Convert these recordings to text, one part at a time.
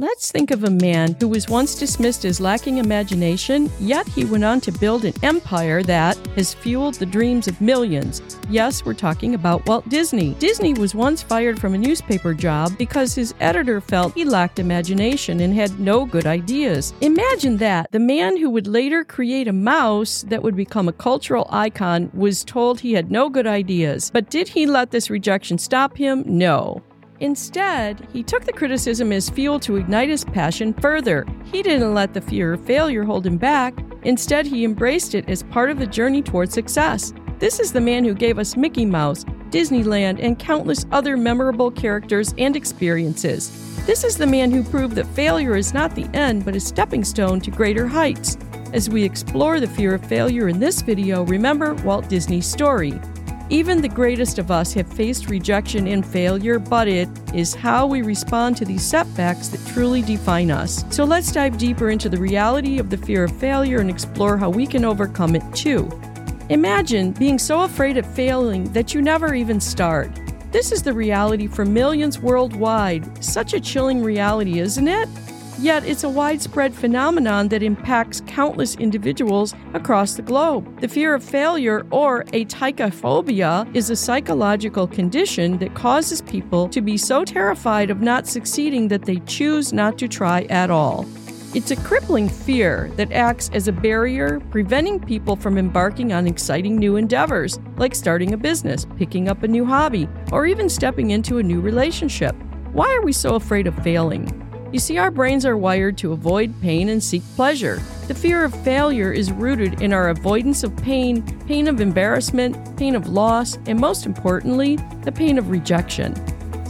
Let's think of a man who was once dismissed as lacking imagination, yet he went on to build an empire that has fueled the dreams of millions. Yes, we're talking about Walt Disney. Disney was once fired from a newspaper job because his editor felt he lacked imagination and had no good ideas. Imagine that. The man who would later create a mouse that would become a cultural icon was told he had no good ideas. But did he let this rejection stop him? No. Instead, he took the criticism as fuel to ignite his passion further. He didn't let the fear of failure hold him back. Instead, he embraced it as part of the journey toward success. This is the man who gave us Mickey Mouse, Disneyland, and countless other memorable characters and experiences. This is the man who proved that failure is not the end but a stepping stone to greater heights. As we explore the fear of failure in this video, remember Walt Disney's story. Even the greatest of us have faced rejection and failure, but it is how we respond to these setbacks that truly define us. So let's dive deeper into the reality of the fear of failure and explore how we can overcome it too. Imagine being so afraid of failing that you never even start. This is the reality for millions worldwide. Such a chilling reality, isn't it? Yet it's a widespread phenomenon that impacts countless individuals across the globe. The fear of failure, or atychiphobia, is a psychological condition that causes people to be so terrified of not succeeding that they choose not to try at all. It's a crippling fear that acts as a barrier, preventing people from embarking on exciting new endeavors, like starting a business, picking up a new hobby, or even stepping into a new relationship. Why are we so afraid of failing? You see, our brains are wired to avoid pain and seek pleasure. The fear of failure is rooted in our avoidance of pain, pain of embarrassment, pain of loss, and most importantly, the pain of rejection.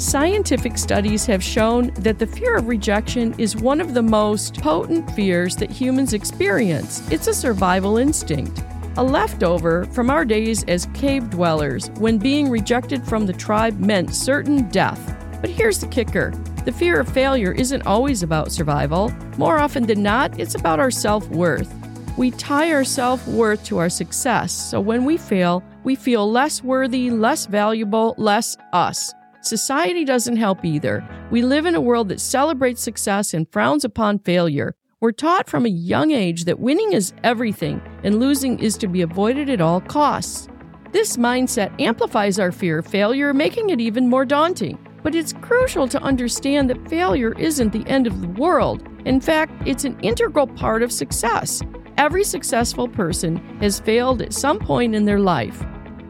Scientific studies have shown that the fear of rejection is one of the most potent fears that humans experience. It's a survival instinct, a leftover from our days as cave dwellers when being rejected from the tribe meant certain death. But here's the kicker the fear of failure isn't always about survival. More often than not, it's about our self worth. We tie our self worth to our success, so when we fail, we feel less worthy, less valuable, less us. Society doesn't help either. We live in a world that celebrates success and frowns upon failure. We're taught from a young age that winning is everything and losing is to be avoided at all costs. This mindset amplifies our fear of failure, making it even more daunting. But it's crucial to understand that failure isn't the end of the world. In fact, it's an integral part of success. Every successful person has failed at some point in their life.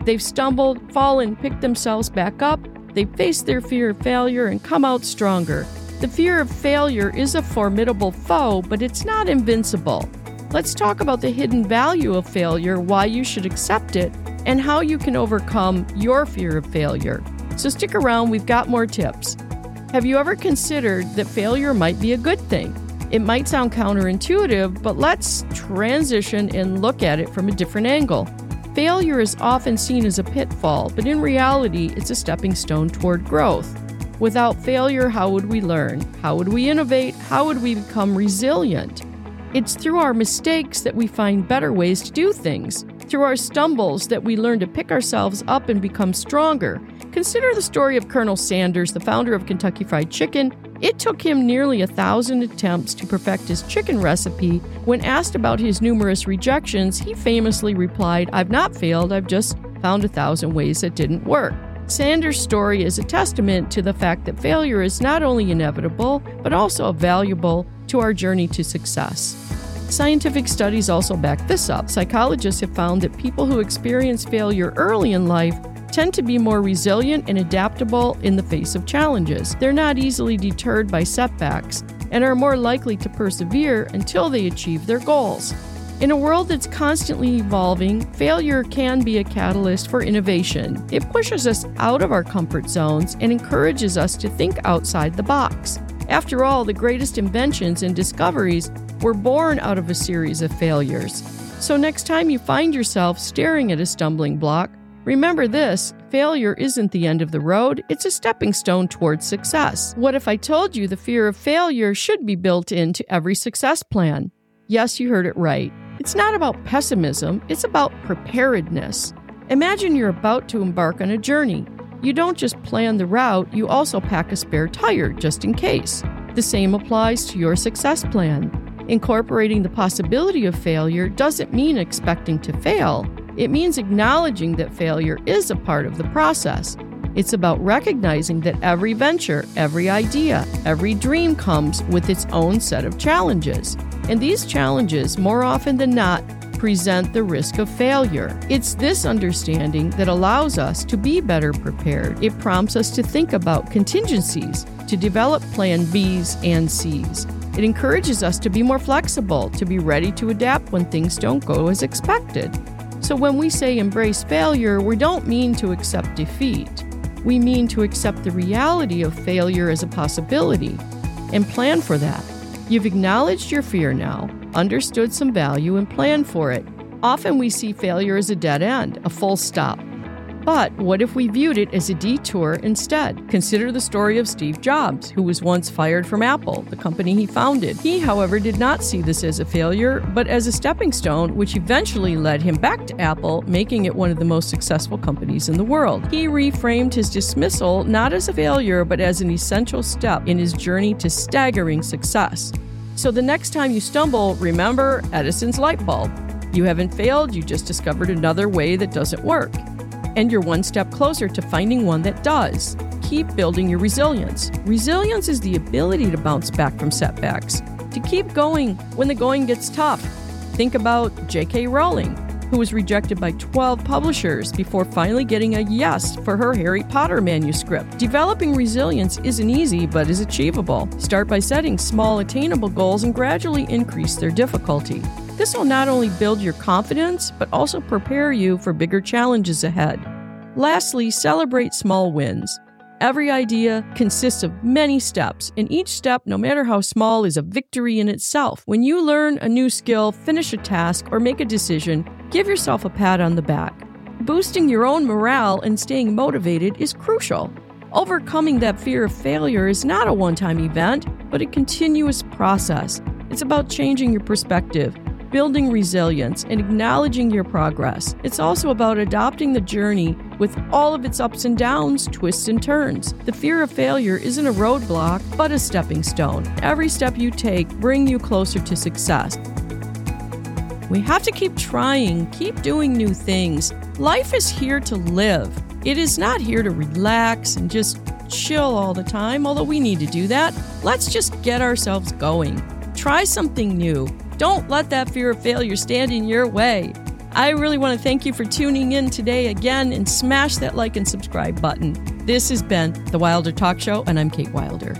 They've stumbled, fallen, picked themselves back up, they've faced their fear of failure, and come out stronger. The fear of failure is a formidable foe, but it's not invincible. Let's talk about the hidden value of failure, why you should accept it, and how you can overcome your fear of failure. So stick around, we've got more tips. Have you ever considered that failure might be a good thing? It might sound counterintuitive, but let's transition and look at it from a different angle. Failure is often seen as a pitfall, but in reality, it's a stepping stone toward growth. Without failure, how would we learn? How would we innovate? How would we become resilient? It's through our mistakes that we find better ways to do things. Through our stumbles that we learn to pick ourselves up and become stronger. Consider the story of Colonel Sanders, the founder of Kentucky Fried Chicken. It took him nearly a thousand attempts to perfect his chicken recipe. When asked about his numerous rejections, he famously replied, I've not failed, I've just found a thousand ways that didn't work. Sanders' story is a testament to the fact that failure is not only inevitable, but also valuable to our journey to success. Scientific studies also back this up. Psychologists have found that people who experience failure early in life tend to be more resilient and adaptable in the face of challenges. They're not easily deterred by setbacks and are more likely to persevere until they achieve their goals. In a world that's constantly evolving, failure can be a catalyst for innovation. It pushes us out of our comfort zones and encourages us to think outside the box. After all, the greatest inventions and discoveries were born out of a series of failures. So, next time you find yourself staring at a stumbling block, Remember this failure isn't the end of the road, it's a stepping stone towards success. What if I told you the fear of failure should be built into every success plan? Yes, you heard it right. It's not about pessimism, it's about preparedness. Imagine you're about to embark on a journey. You don't just plan the route, you also pack a spare tire just in case. The same applies to your success plan. Incorporating the possibility of failure doesn't mean expecting to fail. It means acknowledging that failure is a part of the process. It's about recognizing that every venture, every idea, every dream comes with its own set of challenges. And these challenges, more often than not, present the risk of failure. It's this understanding that allows us to be better prepared. It prompts us to think about contingencies, to develop plan Bs and Cs. It encourages us to be more flexible, to be ready to adapt when things don't go as expected. So, when we say embrace failure, we don't mean to accept defeat. We mean to accept the reality of failure as a possibility and plan for that. You've acknowledged your fear now, understood some value, and planned for it. Often we see failure as a dead end, a full stop. But what if we viewed it as a detour instead? Consider the story of Steve Jobs, who was once fired from Apple, the company he founded. He, however, did not see this as a failure, but as a stepping stone, which eventually led him back to Apple, making it one of the most successful companies in the world. He reframed his dismissal not as a failure, but as an essential step in his journey to staggering success. So the next time you stumble, remember Edison's light bulb. You haven't failed, you just discovered another way that doesn't work and you're one step closer to finding one that does. Keep building your resilience. Resilience is the ability to bounce back from setbacks, to keep going when the going gets tough. Think about J.K. Rowling, who was rejected by 12 publishers before finally getting a yes for her Harry Potter manuscript. Developing resilience isn't easy, but is achievable. Start by setting small, attainable goals and gradually increase their difficulty. This will not only build your confidence, but also prepare you for bigger challenges ahead. Lastly, celebrate small wins. Every idea consists of many steps, and each step, no matter how small, is a victory in itself. When you learn a new skill, finish a task, or make a decision, give yourself a pat on the back. Boosting your own morale and staying motivated is crucial. Overcoming that fear of failure is not a one time event, but a continuous process. It's about changing your perspective, building resilience, and acknowledging your progress. It's also about adopting the journey with all of its ups and downs, twists and turns. The fear of failure isn't a roadblock, but a stepping stone. Every step you take bring you closer to success. We have to keep trying, keep doing new things. Life is here to live. It is not here to relax and just chill all the time, although we need to do that. Let's just get ourselves going. Try something new. Don't let that fear of failure stand in your way. I really want to thank you for tuning in today again and smash that like and subscribe button. This has been the Wilder Talk Show, and I'm Kate Wilder.